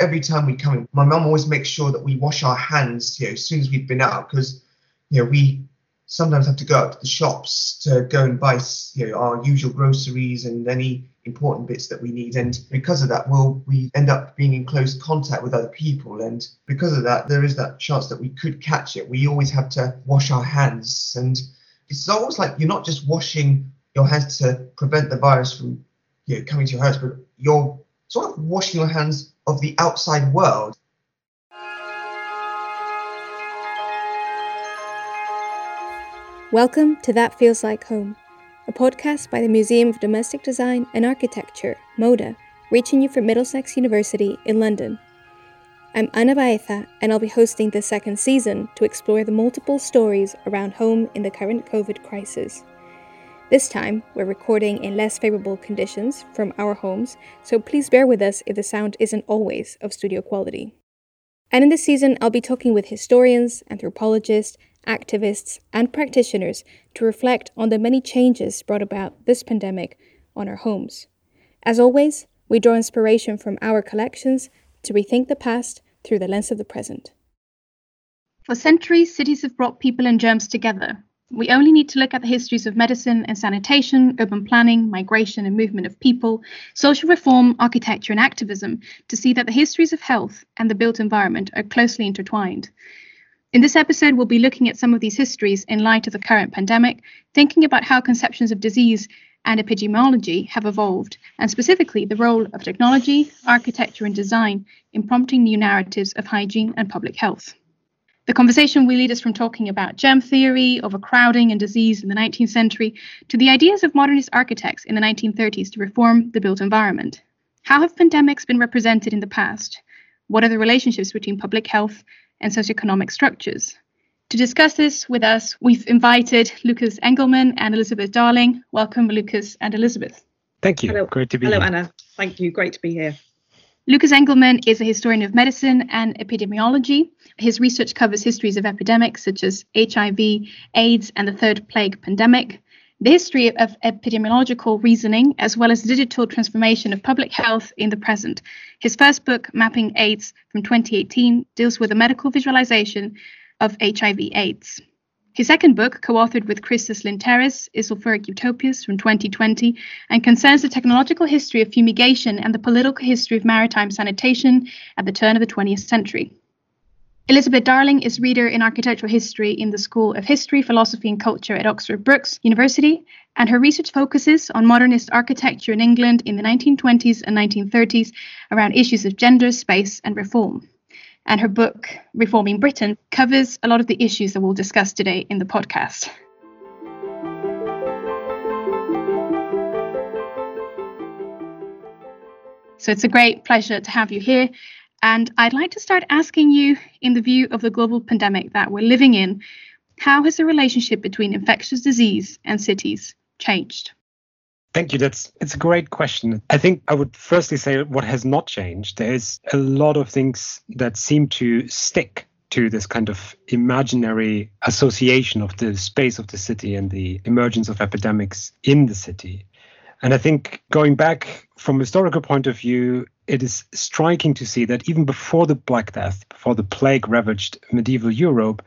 every time we come in, my mum always makes sure that we wash our hands, you know, as soon as we've been out, because you know we sometimes have to go out to the shops to go and buy you know our usual groceries and any important bits that we need. And because of that we'll we end up being in close contact with other people. And because of that there is that chance that we could catch it. We always have to wash our hands. And it's almost like you're not just washing your hands to prevent the virus from you know, coming to your house, but you're sort of washing your hands of the outside world Welcome to That Feels Like Home, a podcast by the Museum of Domestic Design and Architecture, MODA, reaching you from Middlesex University in London. I'm Ana Baeza, and I'll be hosting the second season to explore the multiple stories around home in the current COVID crisis. This time, we're recording in less favorable conditions from our homes, so please bear with us if the sound isn't always of studio quality. And in this season, I'll be talking with historians, anthropologists, activists, and practitioners to reflect on the many changes brought about this pandemic on our homes. As always, we draw inspiration from our collections to rethink the past through the lens of the present. For centuries, cities have brought people and germs together. We only need to look at the histories of medicine and sanitation, urban planning, migration and movement of people, social reform, architecture, and activism to see that the histories of health and the built environment are closely intertwined. In this episode, we'll be looking at some of these histories in light of the current pandemic, thinking about how conceptions of disease and epidemiology have evolved, and specifically the role of technology, architecture, and design in prompting new narratives of hygiene and public health. The conversation will lead us from talking about germ theory, overcrowding, and disease in the 19th century to the ideas of modernist architects in the 1930s to reform the built environment. How have pandemics been represented in the past? What are the relationships between public health and socioeconomic structures. To discuss this with us, we've invited Lukas Engelmann and Elizabeth Darling. Welcome, Lukas and Elizabeth. Thank you. Hello. Great to be Hello, here. Ana. Thank you. Great to be here. Lukas Engelmann is a historian of medicine and epidemiology. His research covers histories of epidemics such as HIV, AIDS, and the Third Plague pandemic, the history of epidemiological reasoning, as well as digital transformation of public health in the present. His first book, Mapping AIDS from 2018, deals with a medical visualization of HIV/AIDS. His second book, co authored with Christos Lynteris, is Sulphuric Utopias from 2020 and concerns the technological history of fumigation and the political history of maritime sanitation at the turn of the 20th century. Elizabeth Darling is reader in architectural history in the School of History, Philosophy and Culture at Oxford Brookes University, and her research focuses on modernist architecture in England in the 1920s and 1930s around issues of gender, space, and reform. And her book, Reforming Britain, covers a lot of the issues that we'll discuss today in the podcast. So it's a great pleasure to have you here. And I'd like to start asking you, in the view of the global pandemic that we're living in, how has the relationship between infectious disease and cities changed? Thank you. That's it's a great question. I think I would firstly say what has not changed. There's a lot of things that seem to stick to this kind of imaginary association of the space of the city and the emergence of epidemics in the city. And I think going back from a historical point of view, it is striking to see that even before the Black Death, before the plague ravaged medieval Europe,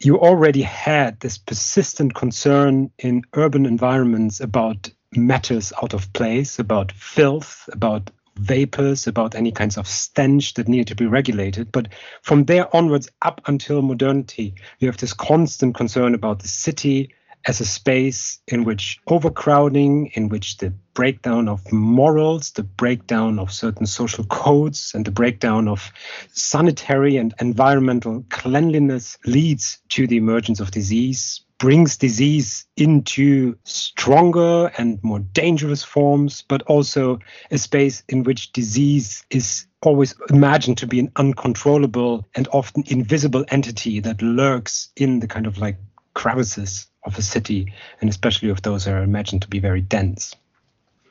you already had this persistent concern in urban environments about matters out of place, about filth, about vapors, about any kinds of stench that needed to be regulated. But from there onwards, up until modernity, you have this constant concern about the city, as a space in which overcrowding, in which the breakdown of morals, the breakdown of certain social codes, and the breakdown of sanitary and environmental cleanliness leads to the emergence of disease, brings disease into stronger and more dangerous forms, but also a space in which disease is always imagined to be an uncontrollable and often invisible entity that lurks in the kind of like crevices of a city, and especially of those that are imagined to be very dense.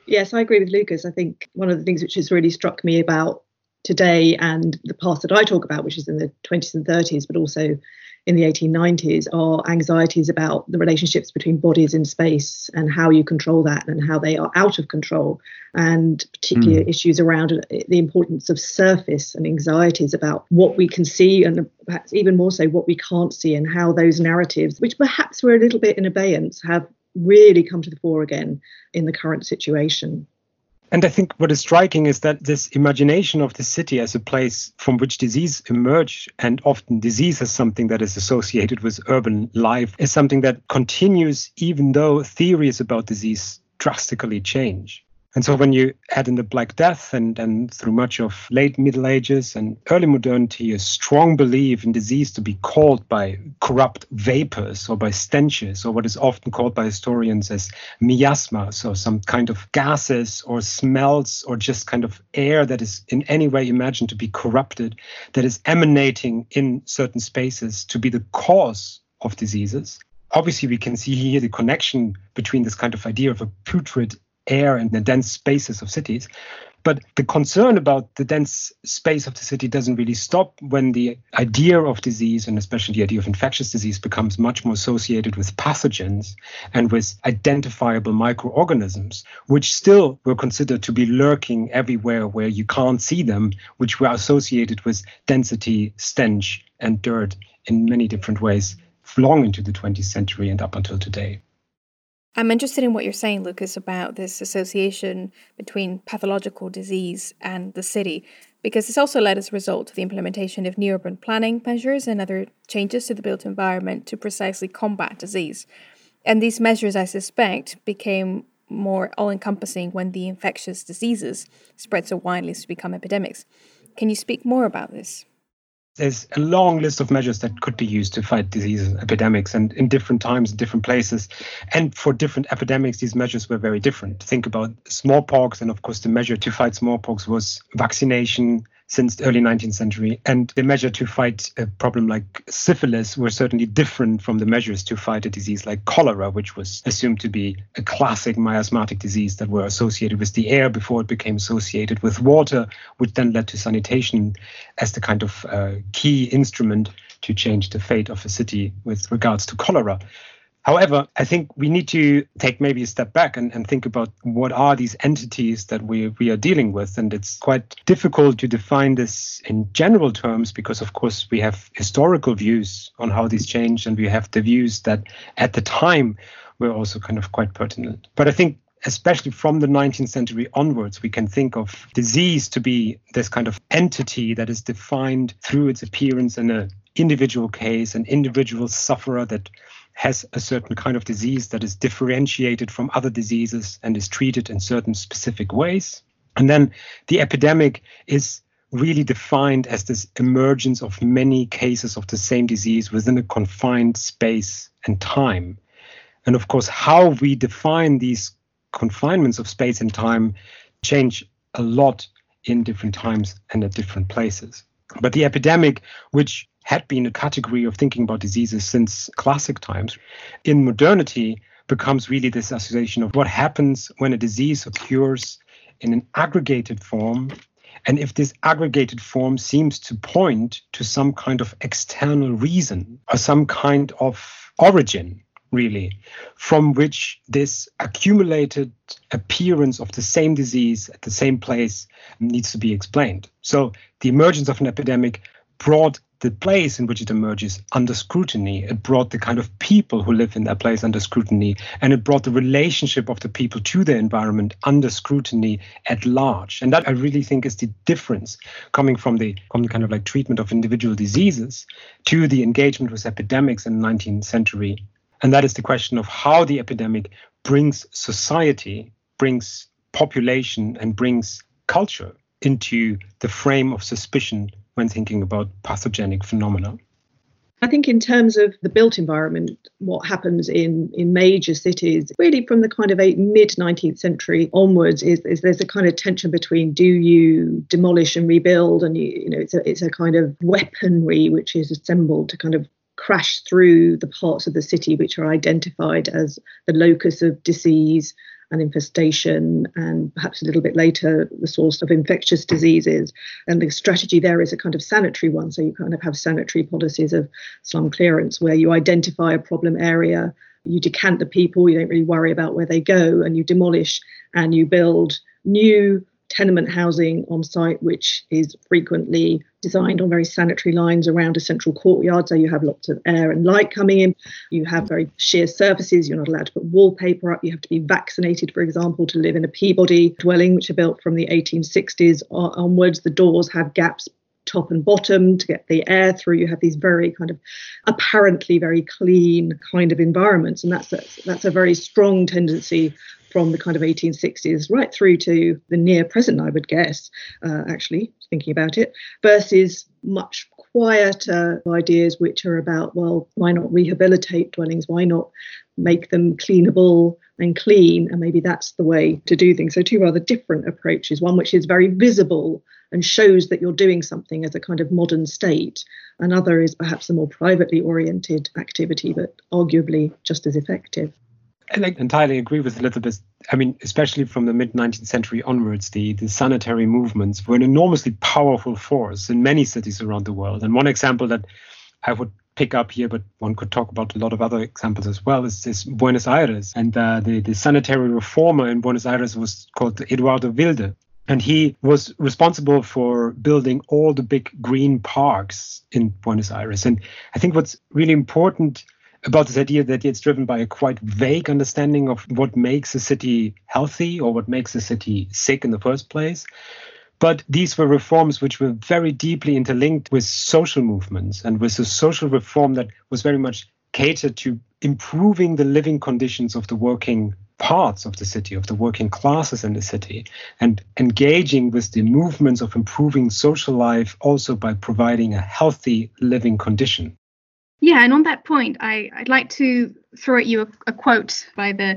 Yes, I agree with Lukas. I think one of the things which has really struck me about today and the past that I talk about, which is in the 20s and 30s, but also in the 1890s are anxieties about the relationships between bodies in space and how you control that and how they are out of control, and particularly mm. issues around the importance of surface and anxieties about what we can see and perhaps even more so what we can't see and how those narratives, which perhaps were a little bit in abeyance, have really come to the fore again in the current situation. And I think what is striking is that this imagination of the city as a place from which disease emerge, and often disease as something that is associated with urban life, is something that continues even though theories about disease drastically change. And so when you add in the Black Death and, and through much of late Middle Ages and early modernity, a strong belief in disease to be caused by corrupt vapors or by stenches or what is often called by historians as miasma, so some kind of gases or smells or just kind of air that is in any way imagined to be corrupted, that is emanating in certain spaces to be the cause of diseases. Obviously we can see here the connection between this kind of idea of a putrid air and the dense spaces of cities. But the concern about the dense space of the city doesn't really stop when the idea of disease, and especially the idea of infectious disease, becomes much more associated with pathogens and with identifiable microorganisms, which still were considered to be lurking everywhere where you can't see them, which were associated with density, stench, and dirt in many different ways long into the 20th century and up until today. I'm interested in what you're saying, Lukas, about this association between pathological disease and the city, because this also led as a result to the implementation of new urban planning measures and other changes to the built environment to precisely combat disease. And these measures, I suspect, became more all encompassing when the infectious diseases spread so widely as to become epidemics. Can you speak more about this? There's a long list of measures that could be used to fight disease epidemics and in different times in different places. And for different epidemics these measures were very different. Think about smallpox and of course the measure to fight smallpox was vaccination since the early 19th century. And the measure to fight a problem like syphilis were certainly different from the measures to fight a disease like cholera, which was assumed to be a classic miasmatic disease that were associated with the air before it became associated with water, which then led to sanitation as the kind of uh, key instrument to change the fate of a city with regards to cholera. However, I think we need to take maybe a step back and, and think about what are these entities that we, we are dealing with. And it's quite difficult to define this in general terms because, of course, we have historical views on how these change and we have the views that at the time were also kind of quite pertinent. But I think especially from the 19th century onwards, we can think of disease to be this kind of entity that is defined through its appearance in an individual case, an individual sufferer that has a certain kind of disease that is differentiated from other diseases and is treated in certain specific ways. And then the epidemic is really defined as this emergence of many cases of the same disease within a confined space and time. And of course, how we define these confinements of space and time change a lot in different times and at different places. But the epidemic, which had been a category of thinking about diseases since classic times, in modernity becomes really this association of what happens when a disease occurs in an aggregated form. And if this aggregated form seems to point to some kind of external reason or some kind of origin, really, from which this accumulated appearance of the same disease at the same place needs to be explained. So the emergence of an epidemic brought the place in which it emerges under scrutiny. It brought the kind of people who live in that place under scrutiny, and it brought the relationship of the people to their environment under scrutiny at large. And that I really think is the difference coming from the, from the kind of like treatment of individual diseases to the engagement with epidemics in the 19th century. And that is the question of how the epidemic brings society, brings population, and brings culture into the frame of suspicion when thinking about pathogenic phenomena? I think in terms of the built environment, what happens in, in major cities, really from the kind of a mid 19th century onwards, is, is there's a kind of tension between do you demolish and rebuild, and you, you know it's a it's a kind of weaponry which is assembled to kind of crash through the parts of the city which are identified as the locus of disease and infestation, and perhaps a little bit later, the source of infectious diseases. And the strategy there is a kind of sanitary one. So you kind of have sanitary policies of slum clearance where you identify a problem area, you decant the people, you don't really worry about where they go, and you demolish and you build new tenement housing on site, which is frequently designed on very sanitary lines around a central courtyard. So you have lots of air and light coming in. You have very sheer surfaces. You're not allowed to put wallpaper up. You have to be vaccinated, for example, to live in a Peabody dwelling, which are built from the 1860s onwards. The doors have gaps top and bottom to get the air through. You have these very kind of apparently very clean kind of environments, and that's a, that's a very strong tendency from the kind of 1860s right through to the near present, I would guess, uh, actually, thinking about it, versus much quieter ideas which are about, well, why not rehabilitate dwellings? Why not make them cleanable and clean? And maybe that's the way to do things. So, two rather different approaches one which is very visible and shows that you're doing something as a kind of modern state. Another is perhaps a more privately oriented activity, but arguably just as effective. I entirely agree with Elizabeth. I mean, especially from the mid 19th century onwards, the, the sanitary movements were an enormously powerful force in many cities around the world. And one example that I would pick up here, but one could talk about a lot of other examples as well, is, is Buenos Aires. And uh, the, the sanitary reformer in Buenos Aires was called Eduardo Wilde. And he was responsible for building all the big green parks in Buenos Aires. And I think what's really important about this idea that it's driven by a quite vague understanding of what makes a city healthy or what makes a city sick in the first place. But these were reforms which were very deeply interlinked with social movements and with a social reform that was very much catered to improving the living conditions of the working parts of the city, of the working classes in the city, and engaging with the movements of improving social life also by providing a healthy living condition. Yeah, and on that point, I, would like to throw at you a, a quote by the uh,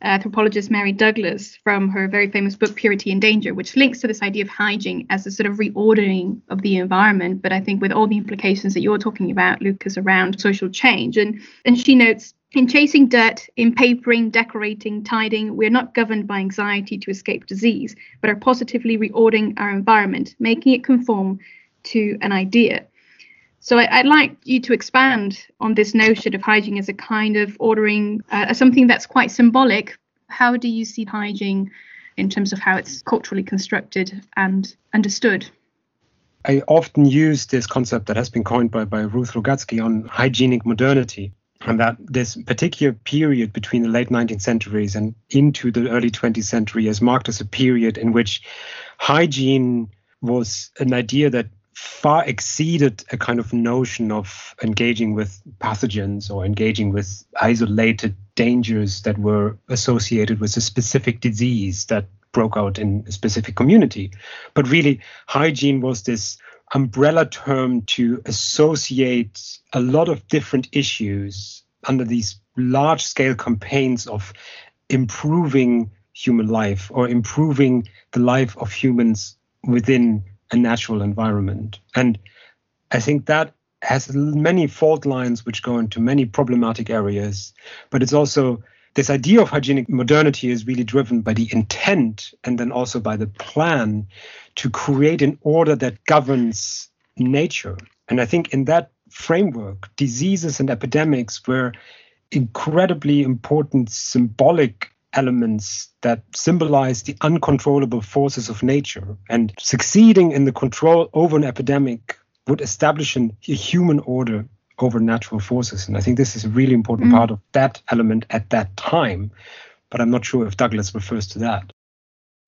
anthropologist Mary Douglas from her very famous book Purity and Danger, which links to this idea of hygiene as a sort of reordering of the environment, but I think with all the implications that you're talking about, Lukas, around social change. And and she notes in chasing dirt, in papering, decorating, tidying, we are not governed by anxiety to escape disease, but are positively reordering our environment, making it conform to an idea. So I, would like you to expand on this notion of hygiene as a kind of ordering, uh, something that's quite symbolic. How do you see hygiene in terms of how it's culturally constructed and understood? I often use this concept that has been coined by, by Ruth Rogaski on hygienic modernity, and that this particular period between the late 19th centuries and into the early 20th century is marked as a period in which hygiene was an idea that far exceeded a kind of notion of engaging with pathogens or engaging with isolated dangers that were associated with a specific disease that broke out in a specific community. But really, hygiene was this umbrella term to associate a lot of different issues under these large scale campaigns of improving human life or improving the life of humans within a natural environment. And I think that has many fault lines which go into many problematic areas, but it's also this idea of hygienic modernity is really driven by the intent and then also by the plan to create an order that governs nature. And I think in that framework, diseases and epidemics were incredibly important symbolic elements that symbolize the uncontrollable forces of nature. And succeeding in the control over an epidemic would establish an, a human order over natural forces. And I think this is a really important mm. part of that element at that time. But I'm not sure if Douglas refers to that.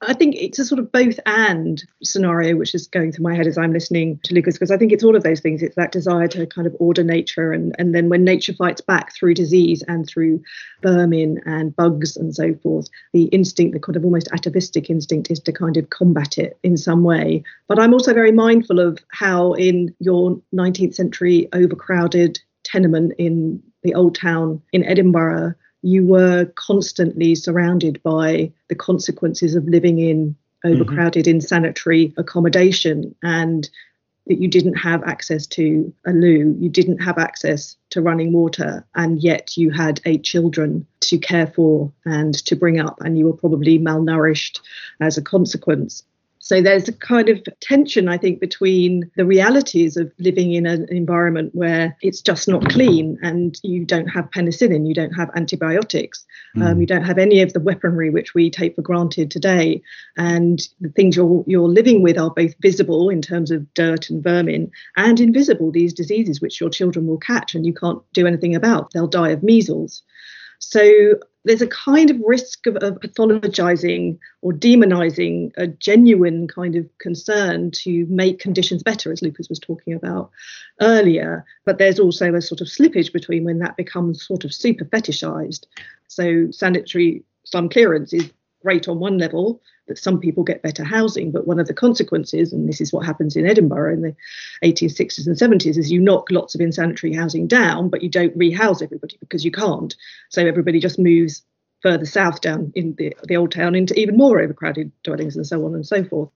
I think it's a sort of both and scenario which is going through my head as I'm listening to Lukas because I think it's all of those things. It's that desire to kind of order nature and, and then when nature fights back through disease and through vermin and bugs and so forth, the instinct, the kind of almost atavistic instinct is to kind of combat it in some way. But I'm also very mindful of how in your 19th century overcrowded tenement in the old town in Edinburgh you were constantly surrounded by the consequences of living in overcrowded mm-hmm. insanitary accommodation and that you didn't have access to a loo, you didn't have access to running water, and yet you had eight children to care for and to bring up, and you were probably malnourished as a consequence. So there's a kind of tension, I think, between the realities of living in an environment where it's just not clean and you don't have penicillin, you don't have antibiotics, mm. um, you don't have any of the weaponry which we take for granted today, and the things you're you're living with are both visible in terms of dirt and vermin, and invisible these diseases which your children will catch and you can't do anything about. They'll die of measles. So there's a kind of risk of, of, pathologizing or demonizing a genuine kind of concern to make conditions better, as Lukas was talking about earlier. But there's also a sort of slippage between when that becomes sort of super fetishized. So sanitary slum clearance is great on one level that some people get better housing but one of the consequences and this is what happens in edinburgh in the 1860s and 70s is you knock lots of insanitary housing down but you don't rehouse everybody because you can't. So everybody just moves further south down in the, the old town into even more overcrowded dwellings and so on and so forth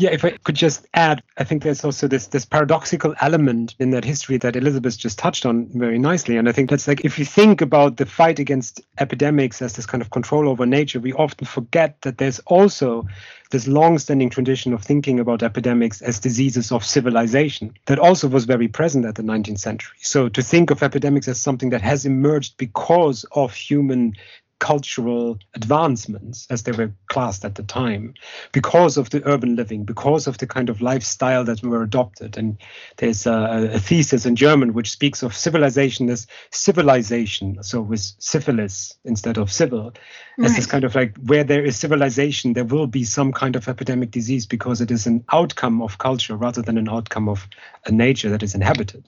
yeah, if I could just add, I think there's also this this paradoxical element in that history that Elizabeth just touched on very nicely. And I think that's like if you think about the fight against epidemics as this kind of control over nature, we often forget that there's also this long-standing tradition of thinking about epidemics as diseases of civilization that also was very present at the 19th century. So to think of epidemics as something that has emerged because of human cultural advancements, as they were classed at the time, because of the urban living, because of the kind of lifestyle that were adopted. And there's a, a thesis in German which speaks of civilization as syphilization, so with syphilis instead of civil, right. as this kind of like where there is civilization, there will be some kind of epidemic disease because it is an outcome of culture rather than an outcome of a nature that is inhabited.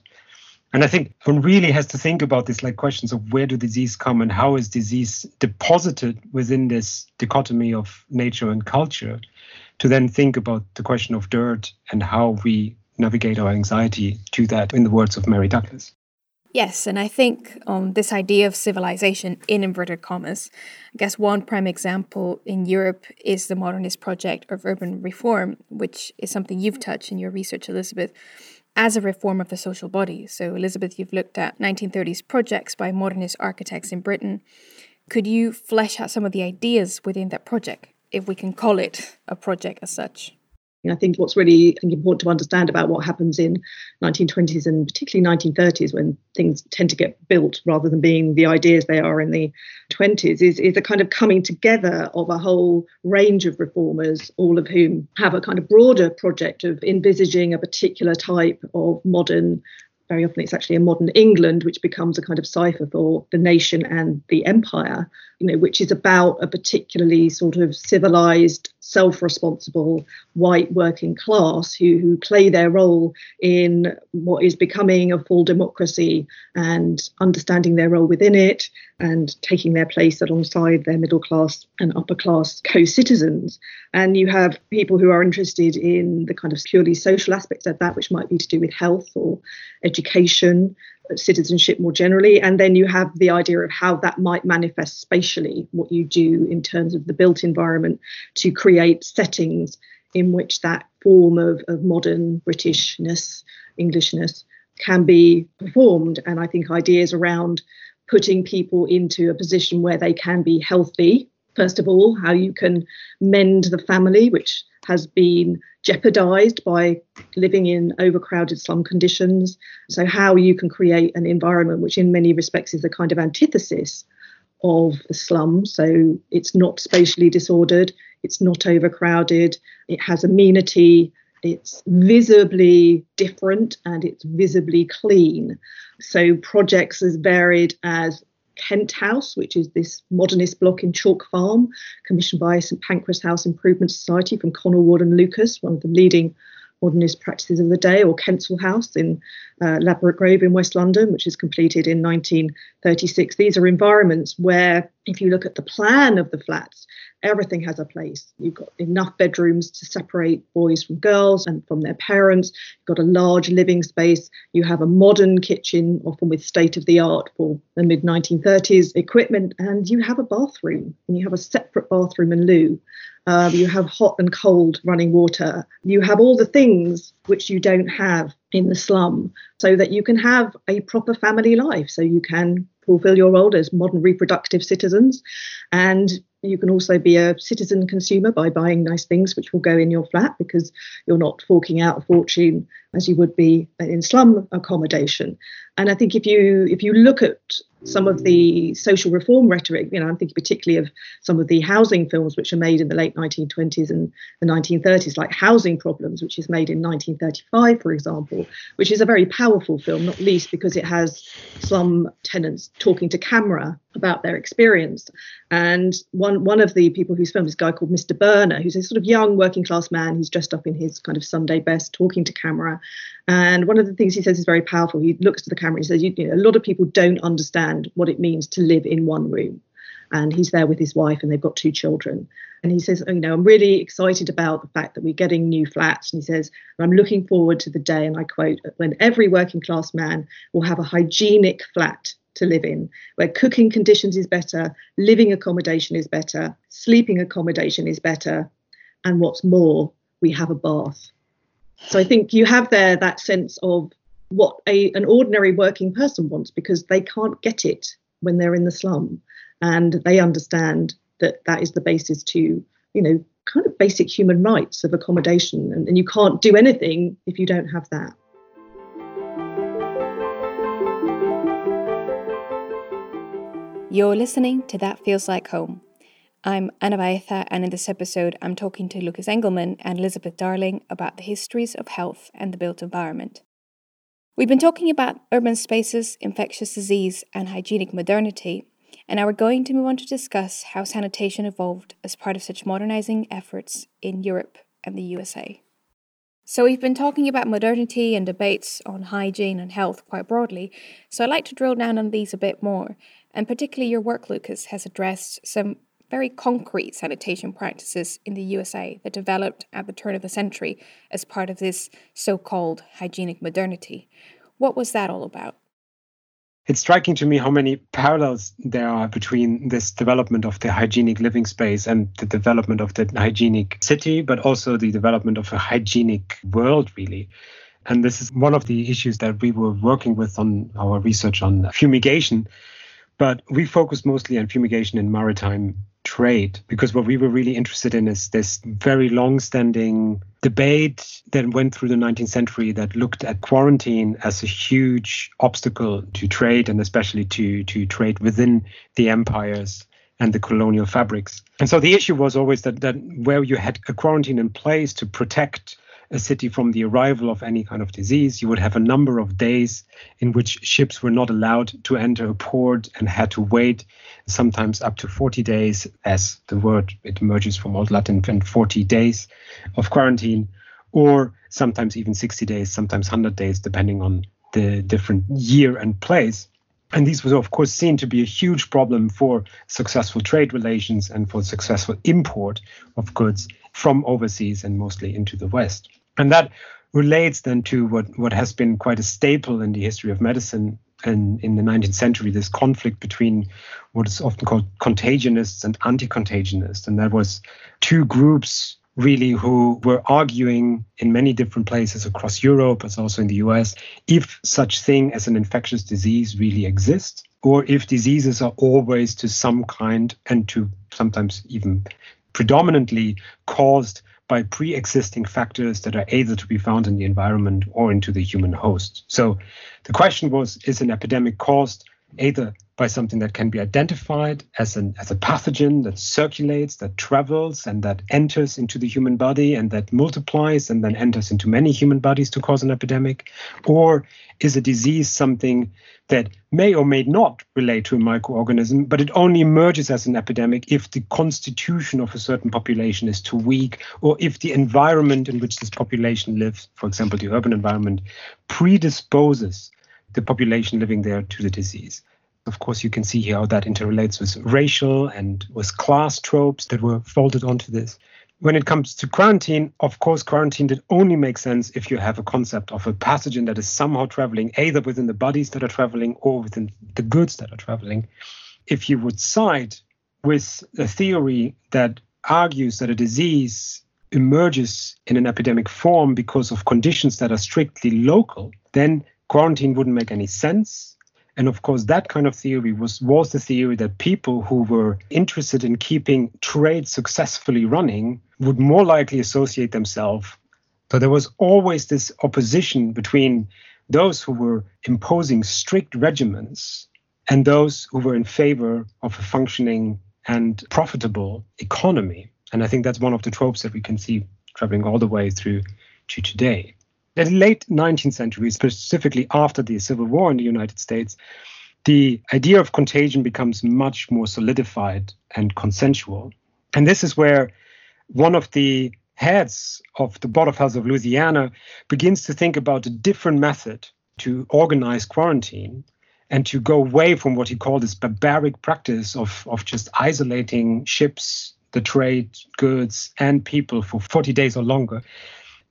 And I think one really has to think about these like questions of where do disease come and how is disease deposited within this dichotomy of nature and culture to then think about the question of dirt and how we navigate our anxiety to that in the words of Mary Douglas. Yes, and I think um, this idea of civilization in inverted commas, I guess one prime example in Europe is the modernist project of urban reform, which is something you've touched in your research, Elizabeth as a reform of the social body. So, Elizabeth, you've looked at 1930s projects by modernist architects in Britain. Could you flesh out some of the ideas within that project, if we can call it a project as such? I think what's really think, important to understand about what happens in 1920s and particularly 1930s when things tend to get built rather than being the ideas they are in the 20s is, is a kind of coming together of a whole range of reformers, all of whom have a kind of broader project of envisaging a particular type of modern very often it's actually a modern England, which becomes a kind of cipher for the nation and the empire, you know, which is about a particularly sort of civilized self-responsible white working class who, who play their role in what is becoming a full democracy and understanding their role within it and taking their place alongside their middle class and upper class co-citizens. And you have people who are interested in the kind of purely social aspects of that which might be to do with health or education citizenship more generally. And then you have the idea of how that might manifest spatially, what you do in terms of the built environment to create settings in which that form of, of modern Britishness, Englishness can be performed. And I think ideas around putting people into a position where they can be healthy. First of all, how you can mend the family, which has been jeopardized by living in overcrowded slum conditions. So, how you can create an environment which, in many respects, is a kind of antithesis of the slum. So, it's not spatially disordered, it's not overcrowded, it has amenity, it's visibly different, and it's visibly clean. So, projects as varied as Kent House, which is this modernist block in Chalk Farm, commissioned by St Pancras House Improvement Society from Connell Ward and Lucas, one of the leading modernist practices of the day, or Kensal House in uh, Ladbroke Grove in West London, which is completed in 1936. These are environments where, if you look at the plan of the flats, everything has a place. You've got enough bedrooms to separate boys from girls and from their parents. You've got a large living space. You have a modern kitchen, often with state of the art for the mid 1930s equipment, and you have a bathroom and you have a separate bathroom and loo. Um, you have hot and cold running water. You have all the things which you don't have in the slum, so that you can have a proper family life, so you can fulfill your role as modern reproductive citizens and you can also be a citizen consumer by buying nice things which will go in your flat because you're not forking out a fortune as you would be in slum accommodation. And I think if you if you look at some of the social reform rhetoric. You know, I'm thinking particularly of some of the housing films which are made in the late 1920s and the 1930s, like Housing Problems, which is made in 1935, for example, which is a very powerful film, not least because it has slum tenants talking to camera about their experience. And one one of the people who's filmed this guy called Mr. Burner, who's a sort of young working class man. who's dressed up in his kind of Sunday best, talking to camera. And one of the things he says is very powerful. He looks to the camera. He says, you, you know, a lot of people don't understand what it means to live in one room. And he's there with his wife, and they've got two children. And he says, oh, you know, I'm really excited about the fact that we're getting new flats. And he says, I'm looking forward to the day, and I quote, when every working class man will have a hygienic flat to live in, where cooking conditions is better, living accommodation is better, sleeping accommodation is better, and what's more, we have a bath. So I think you have there that sense of what a an ordinary working person wants because they can't get it when they're in the slum, and they understand that that is the basis to you know kind of basic human rights of accommodation, and, and you can't do anything if you don't have that. You're listening to That Feels Like Home. I'm Ana Baeza, and in this episode, I'm talking to Lukas Engelmann and Elizabeth Darling about the histories of health and the built environment. We've been talking about urban spaces, infectious disease, and hygienic modernity, and now we're going to move on to discuss how sanitation evolved as part of such modernizing efforts in Europe and the USA. So, we've been talking about modernity and debates on hygiene and health quite broadly, so I'd like to drill down on these a bit more and particularly your work, Lukas, has addressed some very concrete sanitation practices in the USA that developed at the turn of the century as part of this so called hygienic modernity. What was that all about? It's striking to me how many parallels there are between this development of the hygienic living space and the development of the hygienic city, but also the development of a hygienic world, really. And this is one of the issues that we were working with on our research on fumigation but we focus mostly on fumigation in maritime trade because what we were really interested in is this very long standing debate that went through the 19th century that looked at quarantine as a huge obstacle to trade and especially to, to trade within the empires and the colonial fabrics. And so the issue was always that, that where you had a quarantine in place to protect a city from the arrival of any kind of disease. You would have a number of days in which ships were not allowed to enter a port and had to wait, sometimes up to 40 days, as the word it emerges from Old Latin, and 40 days of quarantine, or sometimes even 60 days, sometimes 100 days, depending on the different year and place. And these were, of course, seen to be a huge problem for successful trade relations and for successful import of goods from overseas and mostly into the West. And that relates then to what, what has been quite a staple in the history of medicine and in the 19th century, this conflict between what is often called contagionists and anti-contagionists. And that was two groups really who were arguing in many different places across Europe, as also in the US, if such thing as an infectious disease really exists, or if diseases are always to some kind and to sometimes even predominantly caused by pre existing factors that are either to be found in the environment or into the human host. So the question was is an epidemic caused either by something that can be identified as an as a pathogen that circulates, that travels, and that enters into the human body and that multiplies and then enters into many human bodies to cause an epidemic? Or is a disease something that may or may not relate to a microorganism, but it only emerges as an epidemic if the constitution of a certain population is too weak, or if the environment in which this population lives, for example, the urban environment, predisposes the population living there to the disease. Of course, you can see here how that interrelates with racial and with class tropes that were folded onto this. When it comes to quarantine, of course, quarantine did only make sense if you have a concept of a pathogen that is somehow traveling either within the bodies that are traveling or within the goods that are traveling. If you would side with a theory that argues that a disease emerges in an epidemic form because of conditions that are strictly local, then quarantine wouldn't make any sense. And of course, that kind of theory was, was the theory that people who were interested in keeping trade successfully running would more likely associate themselves. So there was always this opposition between those who were imposing strict regimens and those who were in favor of a functioning and profitable economy. And I think that's one of the tropes that we can see traveling all the way through to today. The late 19th century, specifically after the Civil War in the United States, the idea of contagion becomes much more solidified and consensual. And this is where one of the heads of the Board of Health of Louisiana begins to think about a different method to organize quarantine and to go away from what he called this barbaric practice of, of just isolating ships, the trade, goods, and people for 40 days or longer.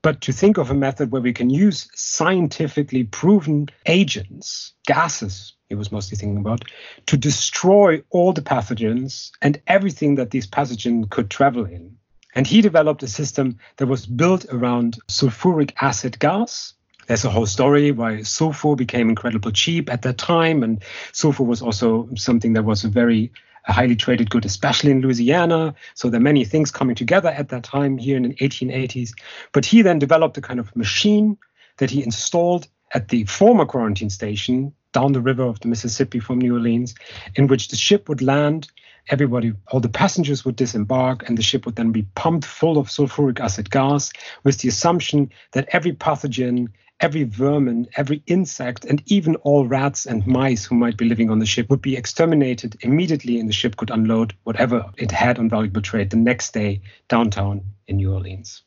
But to think of a method where we can use scientifically proven agents, gases, he was mostly thinking about, to destroy all the pathogens and everything that these pathogens could travel in. And he developed a system that was built around sulfuric acid gas, there's a whole story why sulfur became incredibly cheap at that time, and sulfur was also something that was a very highly traded good, especially in Louisiana. So there are many things coming together at that time here in the 1880s. But he then developed a kind of machine that he installed at the former quarantine station down the river of the Mississippi from New Orleans, in which the ship would land everybody, all the passengers would disembark, and the ship would then be pumped full of sulfuric acid gas with the assumption that every pathogen, every vermin, every insect, and even all rats and mice who might be living on the ship would be exterminated immediately, and the ship could unload whatever it had on valuable trade the next day downtown in New Orleans.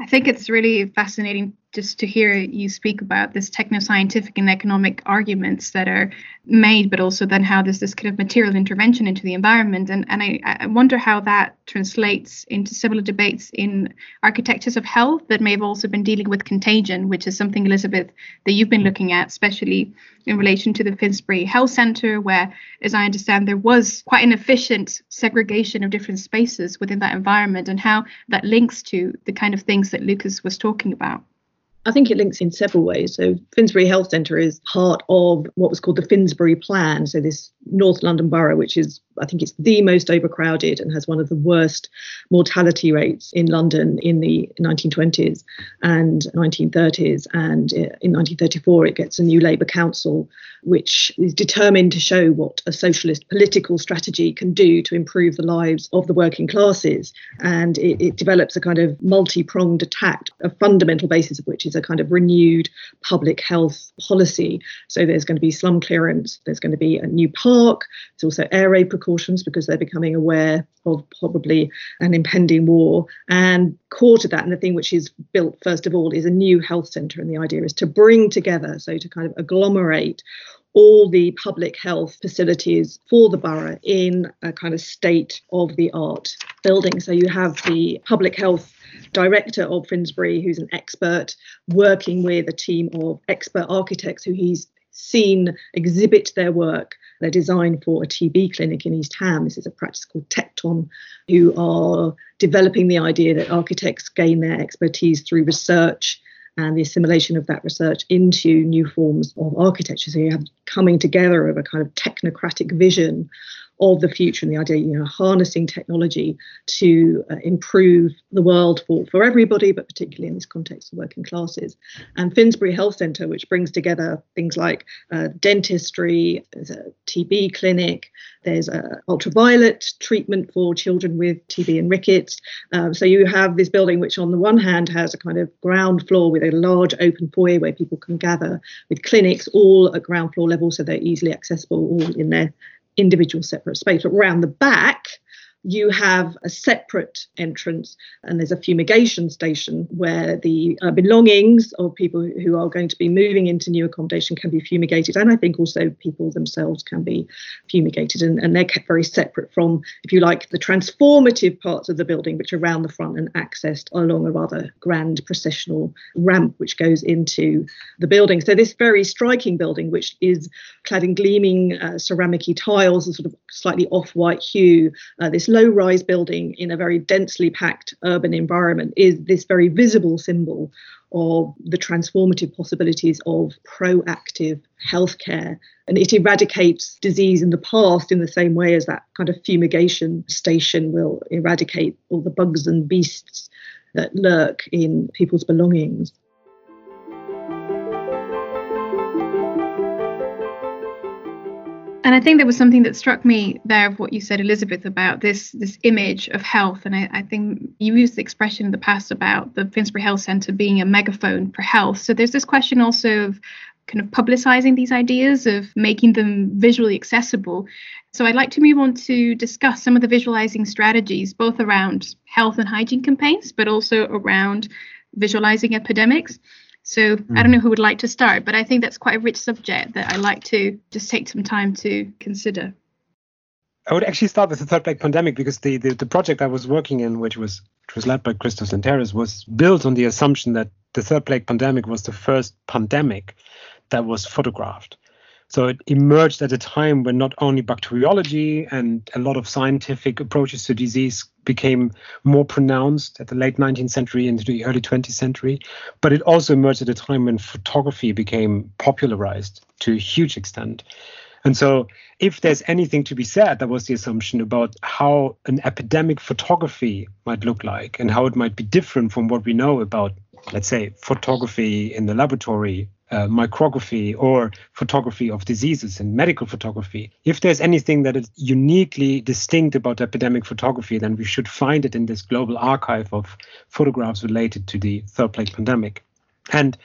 I think it's really fascinating just to hear you speak about this techno-scientific and economic arguments that are made, but also then how there's this kind of material intervention into the environment. And, and I, I wonder how that translates into similar debates in architectures of health that may have also been dealing with contagion, which is something, Elizabeth, that you've been looking at, especially in relation to the Finsbury Health Centre, where, as I understand, there was quite an efficient segregation of different spaces within that environment and how that links to the kind of things that Lukas was talking about. I think it links in several ways. So, Finsbury Health Centre is part of what was called the Finsbury Plan. So, this North London borough, which is, I think, it's the most overcrowded and has one of the worst mortality rates in London in the 1920s and 1930s. And uh, in 1934, it gets a new Labour council, which is determined to show what a socialist political strategy can do to improve the lives of the working classes. And it, it develops a kind of multi pronged attack, a fundamental basis of which is is a kind of renewed public health policy. So there's going to be slum clearance, there's going to be a new park, there's also air raid precautions because they're becoming aware of probably an impending war. And core to that, and the thing which is built first of all, is a new health centre. And the idea is to bring together, so to kind of agglomerate all the public health facilities for the borough in a kind of state of the art building. So you have the public health director of Finsbury, who's an expert, working with a team of expert architects who he's seen exhibit their work. They're designed for a TB clinic in East Ham. This is a practice called Tecton, who are developing the idea that architects gain their expertise through research and the assimilation of that research into new forms of architecture. So you have coming together of a kind of technocratic vision of the future and the idea, you know, harnessing technology to uh, improve the world for, for everybody, but particularly in this context of working classes. And Finsbury Health Centre, which brings together things like uh, dentistry, there's a TB clinic, there's a ultraviolet treatment for children with TB and rickets. Um, so you have this building, which on the one hand has a kind of ground floor with a large open foyer where people can gather, with clinics all at ground floor level, so they're easily accessible, all in their individual separate space. But around the back, you have a separate entrance and there's a fumigation station where the uh, belongings of people who are going to be moving into new accommodation can be fumigated. And i think also people themselves can be fumigated and, and they're kept very separate from if you like the transformative parts of the building which are around the front and accessed along a rather grand processional ramp which goes into the building. So this very striking building which is clad in gleaming uh, ceramic tiles a sort of slightly off-white hue uh, this low rise building in a very densely packed urban environment is this very visible symbol of the transformative possibilities of proactive healthcare. And it eradicates disease in the past in the same way as that kind of fumigation station will eradicate all the bugs and beasts that lurk in people's belongings. And I think there was something that struck me there of what you said, Elizabeth, about this this image of health. And I, I, think you used the expression in the past about the Finsbury Health Centre being a megaphone for health. So there's this question also of kind of publicizing these ideas, of making them visually accessible. So I'd like to move on to discuss some of the visualizing strategies, both around health and hygiene campaigns, but also around visualizing epidemics. So mm. I don't know who would like to start, but I think that's quite a rich subject that I like to just take some time to consider. I would actually start with the third plague pandemic because the, the, the project I was working in, which was which was led by Christos Lynteris, was built on the assumption that the third plague pandemic was the first pandemic that was photographed. So it emerged at a time when not only bacteriology and a lot of scientific approaches to disease became more pronounced at the late 19th century into the early 20th century, but it also emerged at a time when photography became popularized to a huge extent. And so, if there's anything to be said, that was the assumption about how an epidemic photography might look like and how it might be different from what we know about, let's say, photography in the laboratory uh, micrography or photography of diseases and medical photography. If there's anything that is uniquely distinct about epidemic photography, then we should find it in this global archive of photographs related to the third plague pandemic. And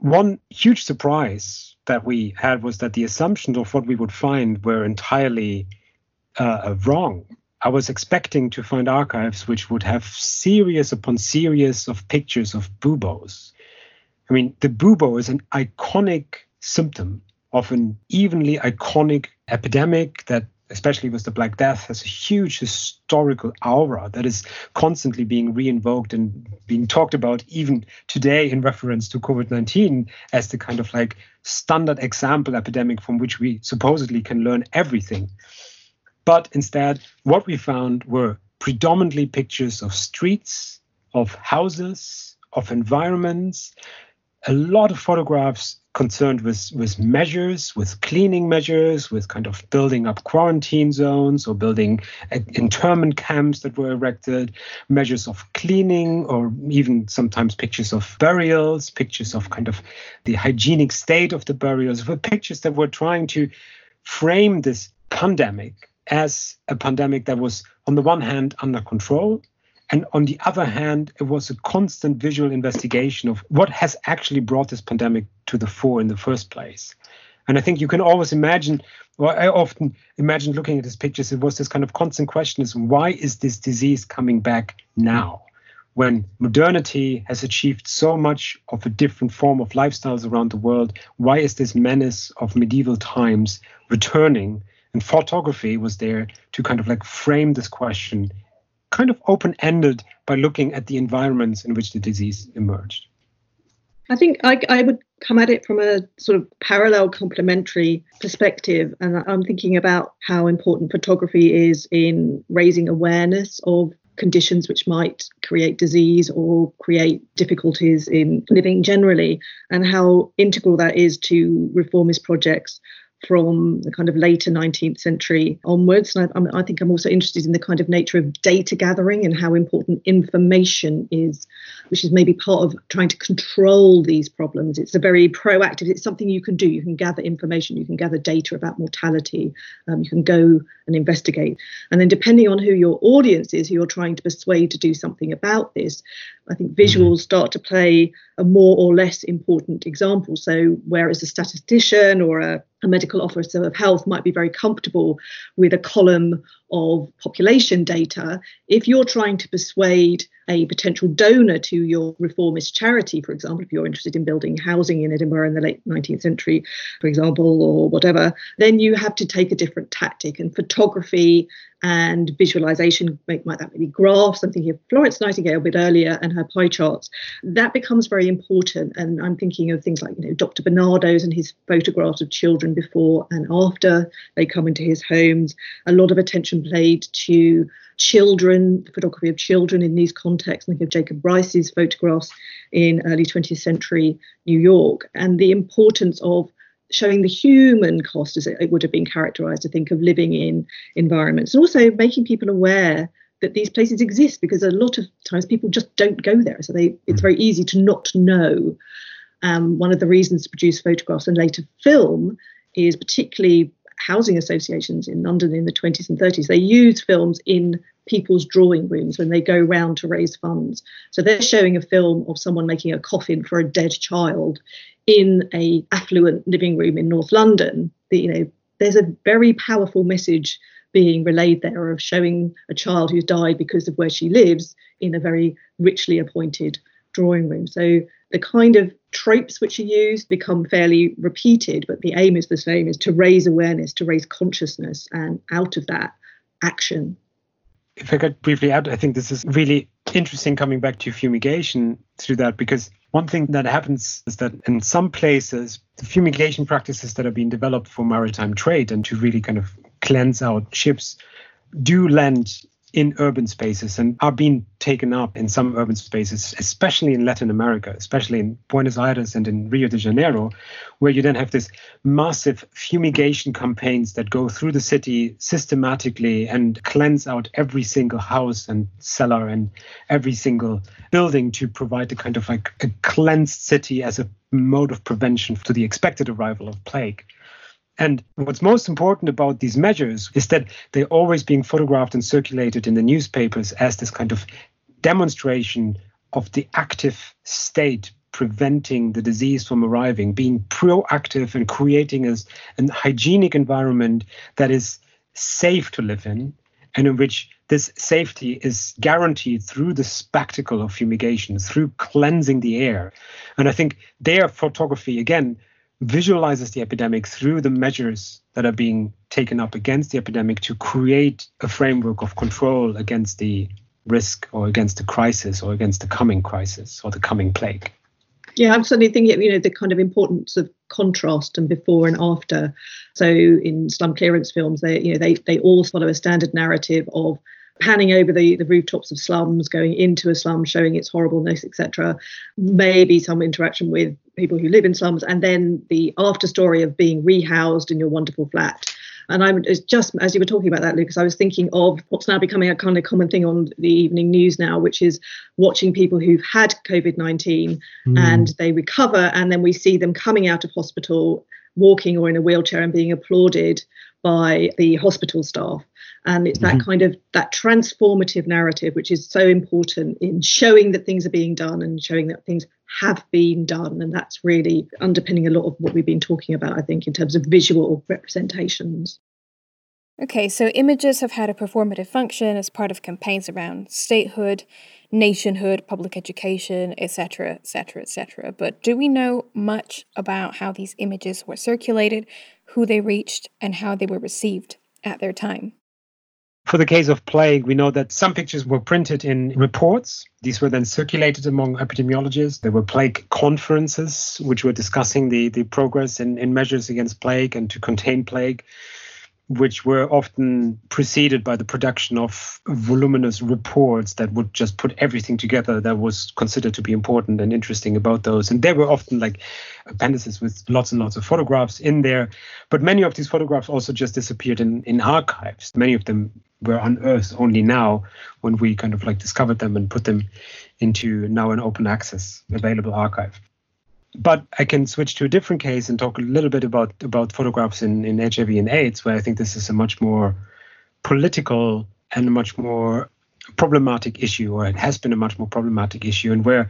one huge surprise that we had was that the assumptions of what we would find were entirely uh, wrong. I was expecting to find archives which would have series upon series of pictures of buboes I mean, the bubo is an iconic symptom of an evenly iconic epidemic that especially with the Black Death, has a huge historical aura that is constantly being reinvoked and being talked about even today in reference to COVID 19 as the kind of like standard example epidemic from which we supposedly can learn everything. But instead, what we found were predominantly pictures of streets, of houses, of environments, a lot of photographs concerned with, with measures, with cleaning measures, with kind of building up quarantine zones or building internment camps that were erected, measures of cleaning, or even sometimes pictures of burials, pictures of kind of the hygienic state of the burials, were pictures that were trying to frame this pandemic as a pandemic that was, on the one hand, under control, and on the other hand, it was a constant visual investigation of what has actually brought this pandemic to the fore in the first place. And I think you can always imagine, or I often imagine looking at these pictures, it was this kind of constant question is why is this disease coming back now? When modernity has achieved so much of a different form of lifestyles around the world, why is this menace of medieval times returning? And photography was there to kind of like frame this question kind of open ended by looking at the environments in which the disease emerged? I think I, I, would come at it from a sort of parallel complementary perspective. And I'm thinking about how important photography is in raising awareness of conditions which might create disease or create difficulties in living generally, and how integral that is to reformist projects from the kind of later 19th century onwards. And I, I, think I'm also interested in the kind of nature of data gathering and how important information is, which is maybe part of trying to control these problems. It's a very proactive, it's something you can do. You can gather information, you can gather data about mortality, um, you can go and investigate. And then, depending on who your audience is, who you're trying to persuade to do something about this, I think visuals mm-hmm. start to play a more or less important example. So, whereas a statistician or a, a, medical officer of health might be very comfortable with a column of population data, if you're trying to persuade a potential donor to your reformist charity, for example, if you're interested in building housing in Edinburgh in the late 19th century, for example, or whatever, then you have to take a different tactic. And photography and visualization might that be graphs. I'm thinking of Florence Nightingale a bit earlier and her pie charts. That becomes very important. And I'm thinking of things like, you know, Dr. Barnardo's and his photographs of children before and after they come into his homes. A lot of attention played to children, the photography of children in these contexts. Think of Jacob Riis's photographs in early 20th century New York and the importance of showing the human cost, as it would have been characterized, to think of living in environments, and also making people aware that these places exist because a lot of times people just don't go there. So they, it's mm. very easy to not know. Um, one of the reasons to produce photographs and later film is particularly housing associations in London in the 20s and 30s. They use films in people's drawing rooms when they go round to raise funds. So they're showing a film of someone making a coffin for a dead child in a affluent living room in North London. You know, there's a very powerful message being relayed there of showing a child who's died because of where she lives in a very richly appointed drawing room. So the kind of tropes which are used become fairly repeated, but the aim is the same is to raise awareness, to raise consciousness, and out of that, action. If I could briefly add, I think this is really interesting coming back to fumigation through that because one thing that happens is that in some places, the fumigation practices that are being developed for maritime trade and to really kind of cleanse out ships do lend in urban spaces and are being taken up in some urban spaces, especially in Latin America, especially in Buenos Aires and in Rio de Janeiro, where you then have this massive fumigation campaigns that go through the city systematically and cleanse out every single house and cellar and every single building to provide a kind of like a cleansed city as a mode of prevention to the expected arrival of plague. And what's most important about these measures is that they're always being photographed and circulated in the newspapers as this kind of demonstration of the active state preventing the disease from arriving, being proactive and creating a, a hygienic environment that is safe to live in and in which this safety is guaranteed through the spectacle of fumigation, through cleansing the air. And I think their photography, again, visualizes the epidemic through the measures that are being taken up against the epidemic to create a framework of control against the risk or against the crisis or against the coming crisis or the coming plague. Yeah, I'm certainly thinking, you know, the kind of importance of contrast and before and after. So in slum clearance films, they, you know, they they all follow a standard narrative of panning over the, the rooftops of slums, going into a slum, showing its horribleness, etc. Maybe some interaction with people who live in slums, and then the after story of being rehoused in your wonderful flat. And I'm just as you were talking about that, Lukas, I was thinking of what's now becoming a kind of common thing on the evening news now, which is watching people who've had COVID 19 mm. and they recover, and then we see them coming out of hospital, walking or in a wheelchair and being applauded by the hospital staff and it's that mm-hmm. kind of that transformative narrative which is so important in showing that things are being done and showing that things have been done. And that's really underpinning a lot of what we've been talking about i think in terms of visual representations. Okay so images have had a performative function as part of campaigns around statehood nationhood public education etc etc etc but do we know much about how these images were circulated who they reached and how they were received at their time for the case of plague, we know that some pictures were printed in reports. These were then circulated among epidemiologists. There were plague conferences, which were discussing the, the progress in, in measures against plague and to contain plague which were often preceded by the production of voluminous reports that would just put everything together that was considered to be important and interesting about those. And there were often like appendices with lots and lots of photographs in there. But many of these photographs also just disappeared in, in archives. Many of them were unearthed only now when we kind of like discovered them and put them into now an open access available archive but I can switch to a different case and talk a little bit about about photographs in, in HIV and AIDS, where I think this is a much more political and a much more problematic issue, or it has been a much more problematic issue, and where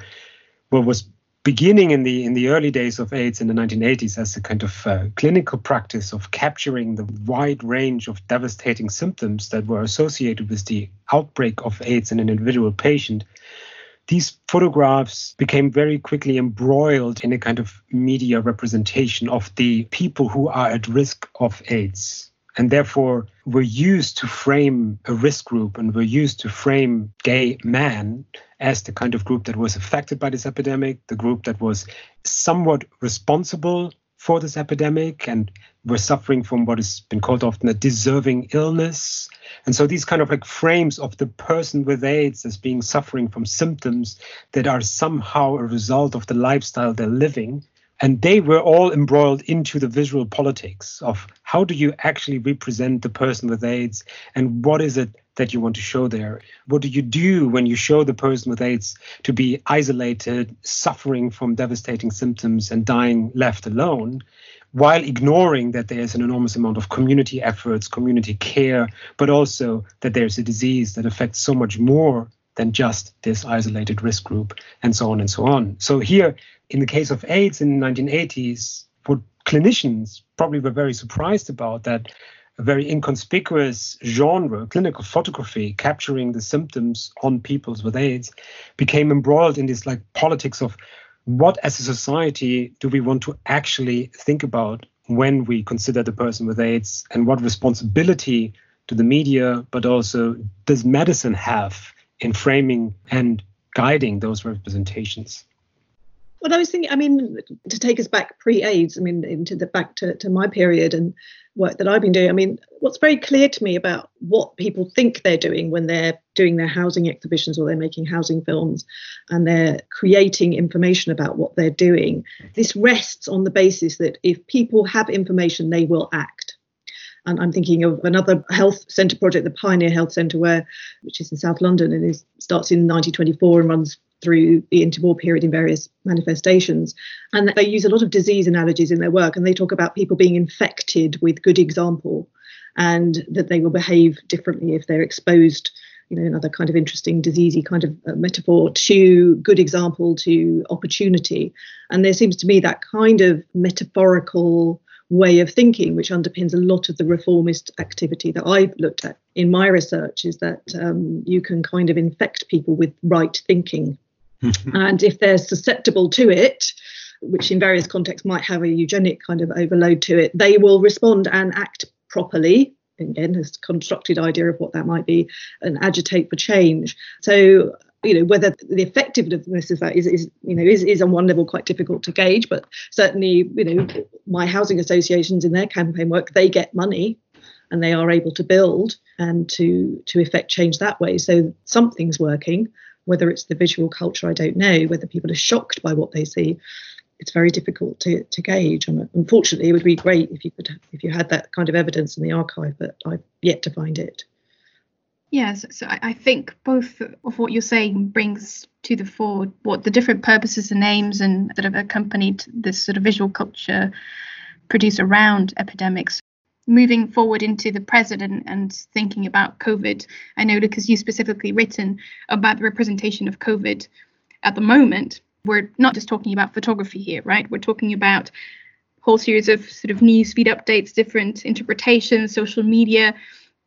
what was beginning in the in the early days of AIDS in the 1980s as a kind of uh, clinical practice of capturing the wide range of devastating symptoms that were associated with the outbreak of AIDS in an individual patient these photographs became very quickly embroiled in a kind of media representation of the people who are at risk of AIDS and therefore were used to frame a risk group and were used to frame gay men as the kind of group that was affected by this epidemic, the group that was somewhat responsible for this epidemic and were suffering from what has been called often a deserving illness. And so these kind of like frames of the person with AIDS as being suffering from symptoms that are somehow a result of the lifestyle they're living. And they were all embroiled into the visual politics of how do you actually represent the person with AIDS and what is it that you want to show there? What do you do when you show the person with AIDS to be isolated, suffering from devastating symptoms, and dying left alone? while ignoring that there's an enormous amount of community efforts, community care, but also that there's a disease that affects so much more than just this isolated risk group, and so on and so on. So, here, in the case of AIDS in the 1980s, what clinicians probably were very surprised about that a very inconspicuous genre, clinical photography, capturing the symptoms on people with AIDS, became embroiled in this like politics of what as a society do we want to actually think about when we consider the person with AIDS and what responsibility do the media, but also does medicine have in framing and guiding those representations? Well, I was thinking, I mean, to take us back pre-AIDS, I mean, into the back to, to my period and work that I've been doing, I mean, what's very clear to me about what people think they're doing when they're doing their housing exhibitions or they're making housing films and they're creating information about what they're doing, this rests on the basis that if people have information, they will act. And I'm thinking of another health centre project, the Pioneer Health Centre, where which is in South London and it starts in 1924 and runs through the interwar period in various manifestations. And they use a lot of disease analogies in their work, and they talk about people being infected with good example and that they will behave differently if they're exposed. You know, another kind of interesting diseasey kind of uh, metaphor to good example to opportunity. And there seems to me that kind of metaphorical way of thinking, which underpins a lot of the reformist activity that I've looked at in my research, is that um, you can kind of infect people with right thinking and if they're susceptible to it, which in various contexts might have a eugenic kind of overload to it, they will respond and act properly. Again, a constructed idea of what that might be, and agitate for change. So, you know, whether the effectiveness of that is, is you know, is, is on one level quite difficult to gauge, but certainly, you know, my housing associations in their campaign work, they get money and they are able to build and to to effect change that way. So something's working. Whether it's the visual culture, I don't know. Whether people are shocked by what they see, it's very difficult to, to gauge. And unfortunately, it would be great if you could if you had that kind of evidence in the archive, but I've yet to find it. Yes, so I think both of what you're saying brings to the fore what the different purposes and aims and that have accompanied this sort of visual culture produced around epidemics moving forward into the present and, thinking about COVID, I know because you specifically written about the representation of COVID at the moment. We're not just talking about photography here, right? We're talking about whole series of sort of news feed updates, different interpretations, social media.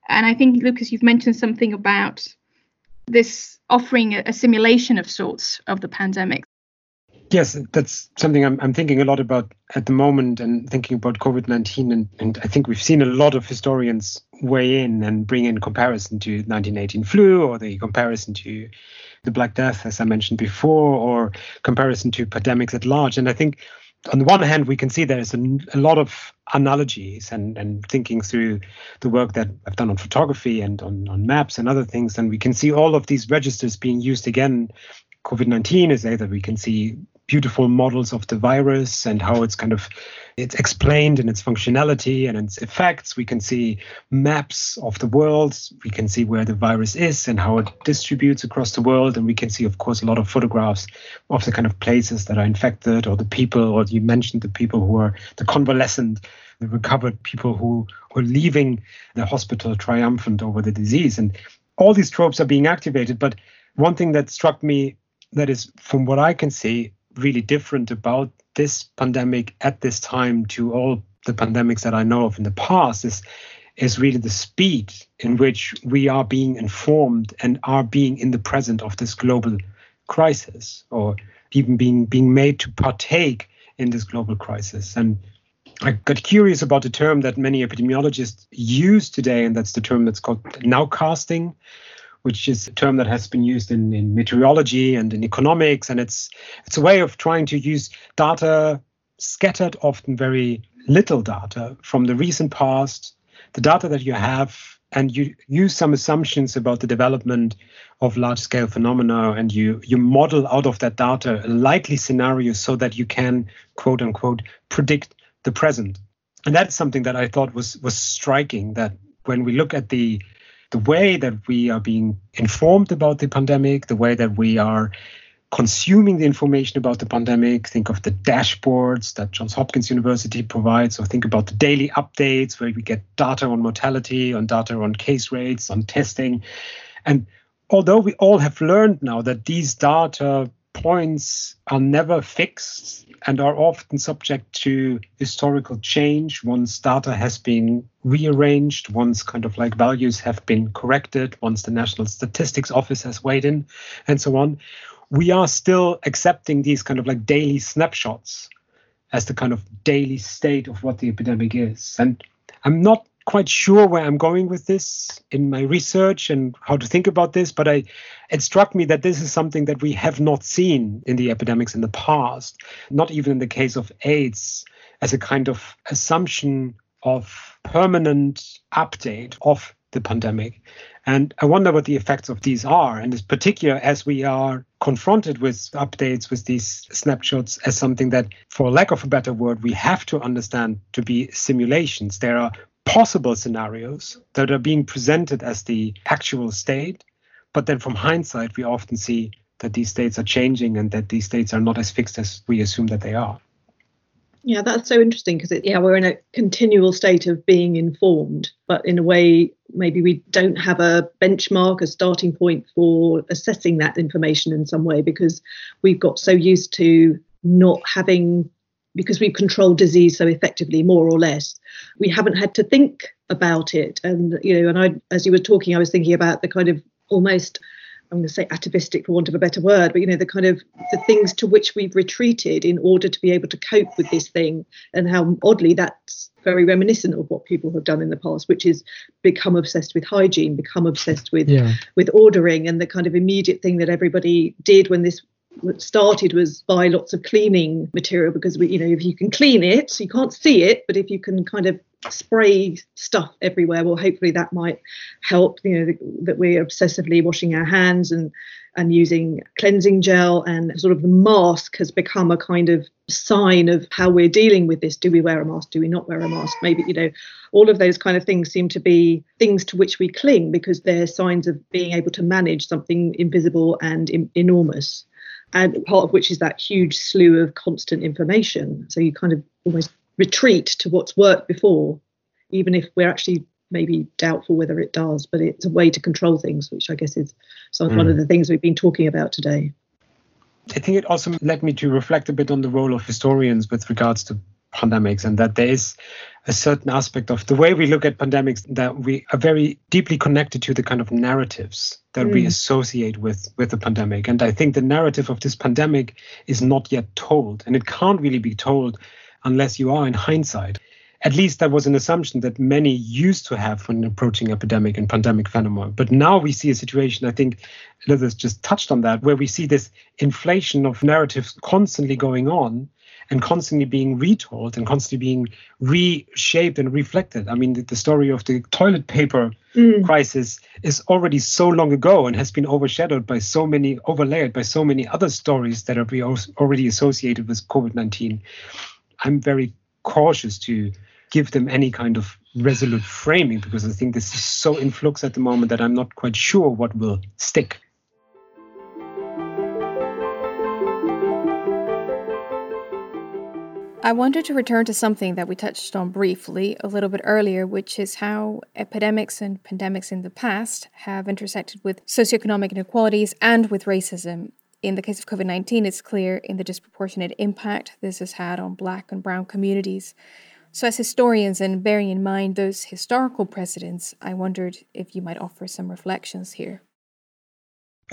And I think, Lukas, you've mentioned something about this offering a, a simulation of sorts of the pandemic. Yes, that's something I'm, I'm thinking a lot about at the moment and thinking about COVID 19. And, and I think we've seen a lot of historians weigh in and bring in comparison to 1918 flu or the comparison to the Black Death, as I mentioned before, or comparison to pandemics at large. And I think on the one hand, we can see there's a, a, lot of analogies and, and thinking through the work that I've done on photography and on, on maps and other things. And we can see all of these registers being used again. COVID 19 is either we can see beautiful models of the virus and how it's kind of it's explained in its functionality and its effects. We can see maps of the world. We can see where the virus is and how it distributes across the world. And we can see, of course, a lot of photographs of the kind of places that are infected or the people, or you mentioned the people who are the convalescent, the recovered people who, who are leaving the hospital triumphant over the disease. And all these tropes are being activated. But one thing that struck me that is, from what I can see, really different about this pandemic at this time to all the pandemics that I know of in the past is is really the speed in which we are being informed and are being in the present of this global crisis or even being being made to partake in this global crisis. And I got curious about the term that many epidemiologists use today, and that's the term that's called nowcasting, which is a term that has been used in, in meteorology and in economics. And it's it's a way of trying to use data scattered, often very little data from the recent past, the data that you have, and you use some assumptions about the development of large scale phenomena and you you model out of that data a likely scenario so that you can quote unquote predict the present and that's something that i thought was was striking that when we look at the the way that we are being informed about the pandemic the way that we are consuming the information about the pandemic. Think of the dashboards that Johns Hopkins University provides, or think about the daily updates where we get data on mortality, on data on case rates, on testing. And although we all have learned now that these data points are never fixed and are often subject to historical change once data has been rearranged, once kind of like values have been corrected, once the National Statistics Office has weighed in, and so on we are still accepting these kind of like daily snapshots as the kind of daily state of what the epidemic is. And I'm not quite sure where I'm going with this in my research and how to think about this, but I it struck me that this is something that we have not seen in the epidemics in the past, not even in the case of AIDS, as a kind of assumption of permanent update of the pandemic. And I wonder what the effects of these are, and in particular as we are confronted with updates with these snapshots as something that, for lack of a better word, we have to understand to be simulations. There are possible scenarios that are being presented as the actual state, but then from hindsight, we often see that these states are changing and that these states are not as fixed as we assume that they are. Yeah, that's so interesting because yeah, we're in a continual state of being informed, but in a way, maybe we don't have a benchmark, a starting point for assessing that information in some way because we've got so used to not having because we've controlled disease so effectively, more or less, we haven't had to think about it. And you know, and I, as you were talking, I was thinking about the kind of almost I'm going to say atavistic for want of a better word, but you know the kind of the things to which we've retreated in order to be able to cope with this thing, and how oddly that's very reminiscent of what people have done in the past, which is become obsessed with hygiene, become obsessed with yeah. with ordering, and the kind of immediate thing that everybody did when this started was buy lots of cleaning material because we, you know, if you can clean it, you can't see it, but if you can kind of spray stuff everywhere, well, hopefully that might help. You know, that we're obsessively washing our hands and and using cleansing gel, and sort of the mask has become a kind of sign of how we're dealing with this. Do we wear a mask? Do we not wear a mask? Maybe you know, all of those kind of things seem to be things to which we cling because they're signs of being able to manage something invisible and in, enormous and part of which is that huge slew of constant information. So you kind of almost retreat to what's worked before, even if we're actually maybe doubtful whether it does. But it's a way to control things, which I guess is some, mm. one of the things we've been talking about today. I think it also led me to reflect a bit on the role of historians with regards to pandemics and that there is a certain aspect of the way we look at pandemics that we are very deeply connected to the kind of narratives that mm. we associate with with the pandemic and i think the narrative of this pandemic is not yet told and it can't really be told unless you are in hindsight at least that was an assumption that many used to have when approaching epidemic and pandemic phenomena. But now we see a situation, I think Elizabeth just touched on that, where we see this inflation of narratives constantly going on and constantly being retold and constantly being reshaped and reflected. I mean, the, the story of the toilet paper mm. crisis is already so long ago and has been overshadowed by so many, overlaid by so many other stories that are already associated with COVID 19. I'm very cautious to give them any kind of resolute framing because I think this is so in flux at the moment that I'm not quite sure what will stick. I wanted to return to something that we touched on briefly a little bit earlier, which is how epidemics and pandemics in the past have intersected with socioeconomic inequalities and with racism. In the case of COVID 19, it's clear in the disproportionate impact this has had on Black and Brown communities. So, as historians and bearing in mind those historical precedents, I wondered if you might offer some reflections here.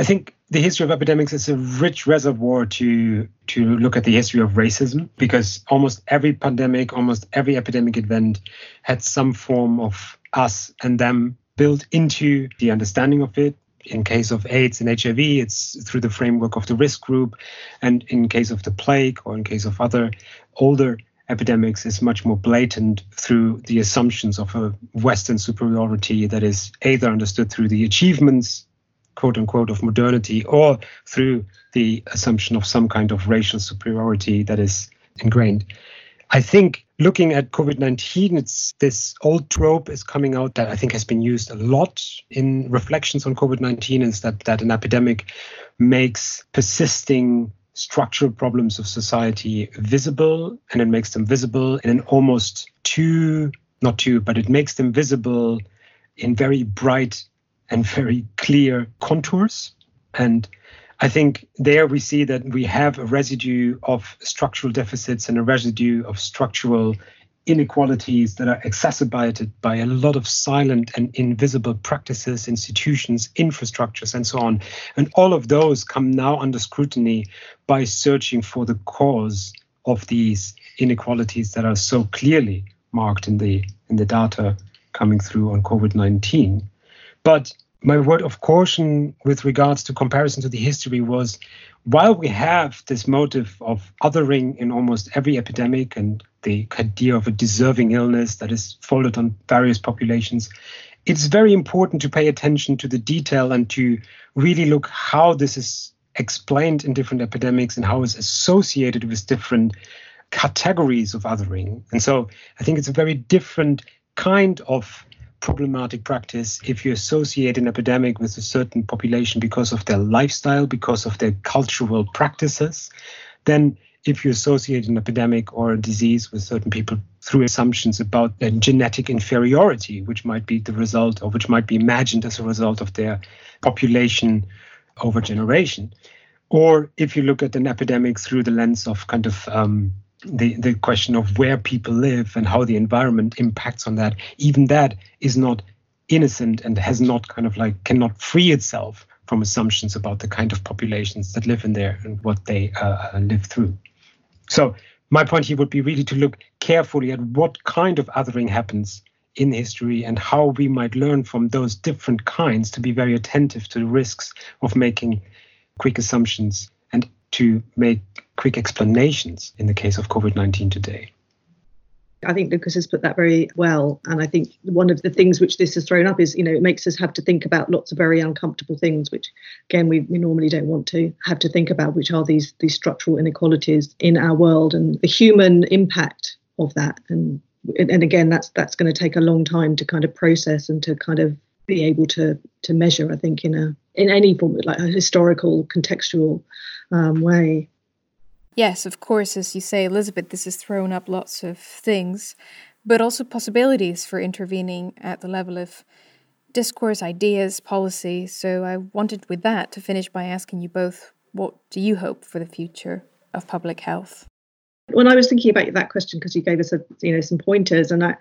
I think the history of epidemics is a rich reservoir to to look at the history of racism because almost every pandemic, almost every epidemic event had some form of us and them built into the understanding of it. In case of AIDS and HIV, it's through the framework of the risk group. And in case of the plague or in case of other older epidemics, it's much more blatant through the assumptions of a Western superiority that is either understood through the achievements, quote unquote, of modernity or through the assumption of some kind of racial superiority that is ingrained. I think looking at COVID 19, it's this old trope is coming out that I think has been used a lot in reflections on COVID 19 is that, that an epidemic makes persisting structural problems of society visible and it makes them visible in an almost too, not too, but it makes them visible in very bright and very clear contours. And I think there we see that we have a residue of structural deficits and a residue of structural inequalities that are exacerbated by a lot of silent and invisible practices, institutions, infrastructures, and so on. And all of those come now under scrutiny by searching for the cause of these inequalities that are so clearly marked in the in the data coming through on COVID-19. But my word of caution with regards to comparison to the history was while we have this motive of othering in almost every epidemic and the idea of a deserving illness that is folded on various populations, it's very important to pay attention to the detail and to really look how this is explained in different epidemics and how it's associated with different categories of othering. And so I think it's a very different kind of problematic practice if you associate an epidemic with a certain population because of their lifestyle, because of their cultural practices, then if you associate an epidemic or a disease with certain people through assumptions about their genetic inferiority, which might be the result or which might be imagined as a result of their population over generation. Or if you look at an epidemic through the lens of kind of um, the, the question of where people live and how the environment impacts on that, even that is not innocent and has not kind of like cannot free itself from assumptions about the kind of populations that live in there and what they uh, live through. So my point here would be really to look carefully at what kind of othering happens in history and how we might learn from those different kinds to be very attentive to the risks of making quick assumptions to make quick explanations in the case of COVID 19 today. I think Lukas has put that very well. And I think one of the things which this has thrown up is, you know, it makes us have to think about lots of very uncomfortable things, which again we, we normally don't want to have to think about, which are these these structural inequalities in our world and the human impact of that. And and again that's that's going to take a long time to kind of process and to kind of be able to to measure, I think, in a in any form like a historical contextual um, way. Yes, of course, as you say, Elizabeth, this has thrown up lots of things, but also possibilities for intervening at the level of discourse, ideas, policy. So I wanted with that to finish by asking you both what do you hope for the future of public health? When I was thinking about that question, because you gave us a, you know some pointers, and I,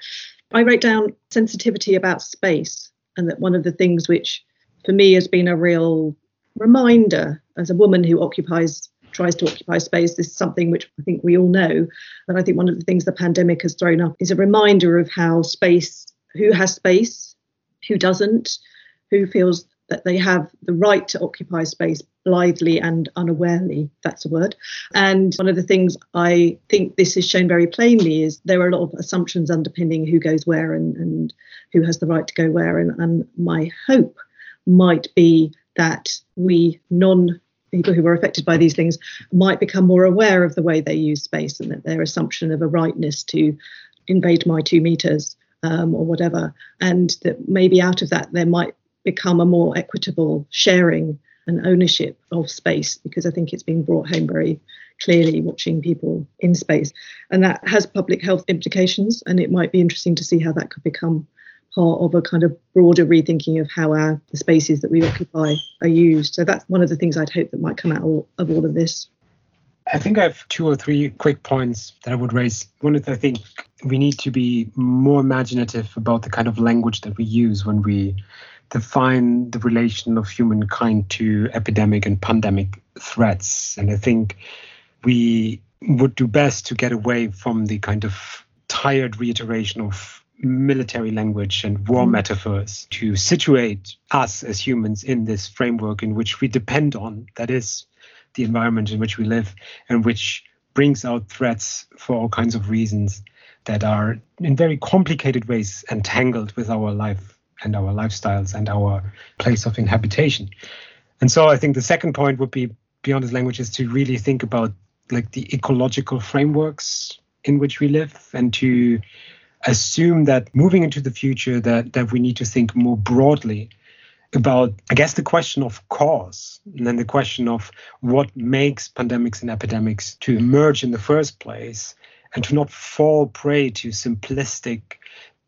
I wrote down sensitivity about space, and that one of the things which, for me, has been a real reminder as a woman who occupies tries to occupy space. This is something which I think we all know. But I think one of the things the pandemic has thrown up is a reminder of how space, who has space, who doesn't, who feels that they have the right to occupy space blithely and unawarely. That's a word. And one of the things I think this is shown very plainly is there are a lot of assumptions underpinning who goes where and, and who has the right to go where. And, and my hope might be that we non people who are affected by these things might become more aware of the way they use space and that their assumption of a rightness to invade my two meters um, or whatever, and that maybe out of that there might become a more equitable sharing and ownership of space because I think it's being brought home very clearly watching people in space. And that has public health implications, and it might be interesting to see how that could become part of a kind of broader rethinking of how our the spaces that we occupy are used. So that's one of the things I'd hope that might come out of all of this. I think I have two or three quick points that I would raise. One is I think we need to be more imaginative about the kind of language that we use when we define the relation of humankind to epidemic and pandemic threats. And I think we would do best to get away from the kind of tired reiteration of military language and war mm. metaphors to situate us as humans in this framework in which we depend on, that is, the environment in which we live, and which brings out threats for all kinds of reasons that are in very complicated ways entangled with our life and our lifestyles and our place of inhabitation. And so I think the second point would be beyond this language is to really think about like the ecological frameworks in which we live and to assume that moving into the future that that we need to think more broadly about i guess the question of cause and then the question of what makes pandemics and epidemics to emerge in the first place and to not fall prey to simplistic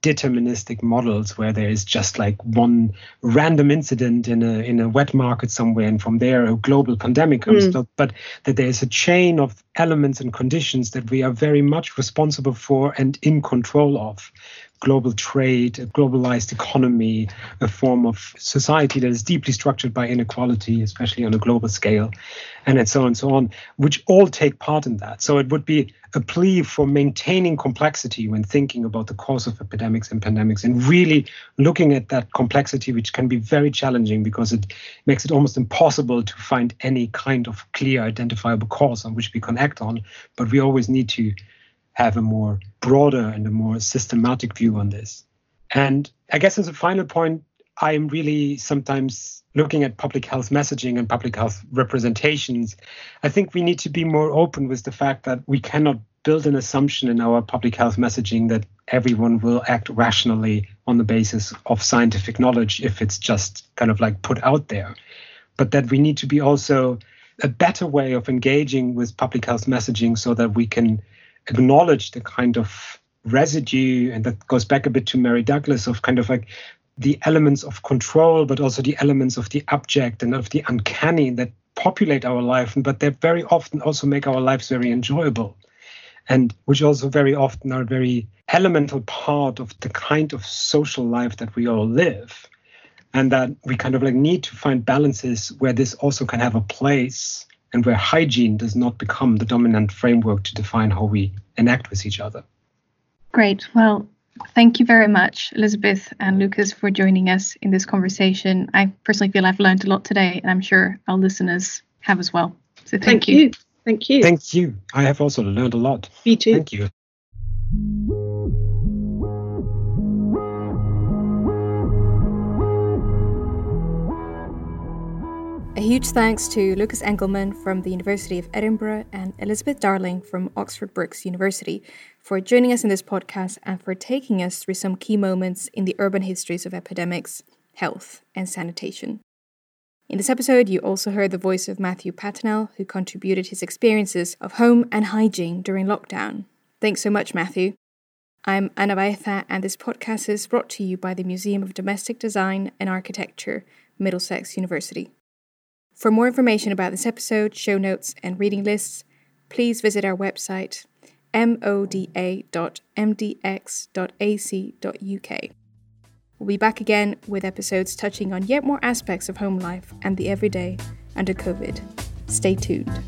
deterministic models where there is just like one random incident in a in a wet market somewhere and from there a global pandemic comes mm. but that there is a chain of elements and conditions that we are very much responsible for and in control of global trade, a globalized economy, a form of society that is deeply structured by inequality, especially on a global scale, and so on and so on, which all take part in that. So it would be a plea for maintaining complexity when thinking about the cause of epidemics and pandemics and really looking at that complexity, which can be very challenging because it makes it almost impossible to find any kind of clear identifiable cause on which we can act on. But we always need to have a more broader and a more systematic view on this. And I guess as a final point, I'm really sometimes looking at public health messaging and public health representations. I think we need to be more open with the fact that we cannot build an assumption in our public health messaging that everyone will act rationally on the basis of scientific knowledge if it's just kind of like put out there. But that we need to be also a better way of engaging with public health messaging so that we can acknowledge the kind of residue, and that goes back a bit to Mary Douglas, of kind of like the elements of control, but also the elements of the abject and of the uncanny that populate our life, but they very often also make our lives very enjoyable, and which also very often are a very elemental part of the kind of social life that we all live. And that we kind of like need to find balances where this also can have a place and where hygiene does not become the dominant framework to define how we enact with each other. Great. Well, thank you very much, Elizabeth and Lukas, for joining us in this conversation. I personally feel I've learned a lot today, and I'm sure our listeners have as well. So thank, thank you. you. Thank you. Thank you. I have also learned a lot. Me too. Thank you. A huge thanks to Lukas Engelmann from the University of Edinburgh and Elizabeth Darling from Oxford Brookes University for joining us in this podcast and for taking us through some key moments in the urban histories of epidemics, health, and sanitation. In this episode, you also heard the voice of Matthew Patenell, who contributed his experiences of home and hygiene during lockdown. Thanks so much, Matthew. I'm Ana Baeza, and this podcast is brought to you by the Museum of Domestic Design and Architecture, Middlesex University. For more information about this episode, show notes, and reading lists, please visit our website moda.mdx.ac.uk. We'll be back again with episodes touching on yet more aspects of home life and the everyday under COVID. Stay tuned.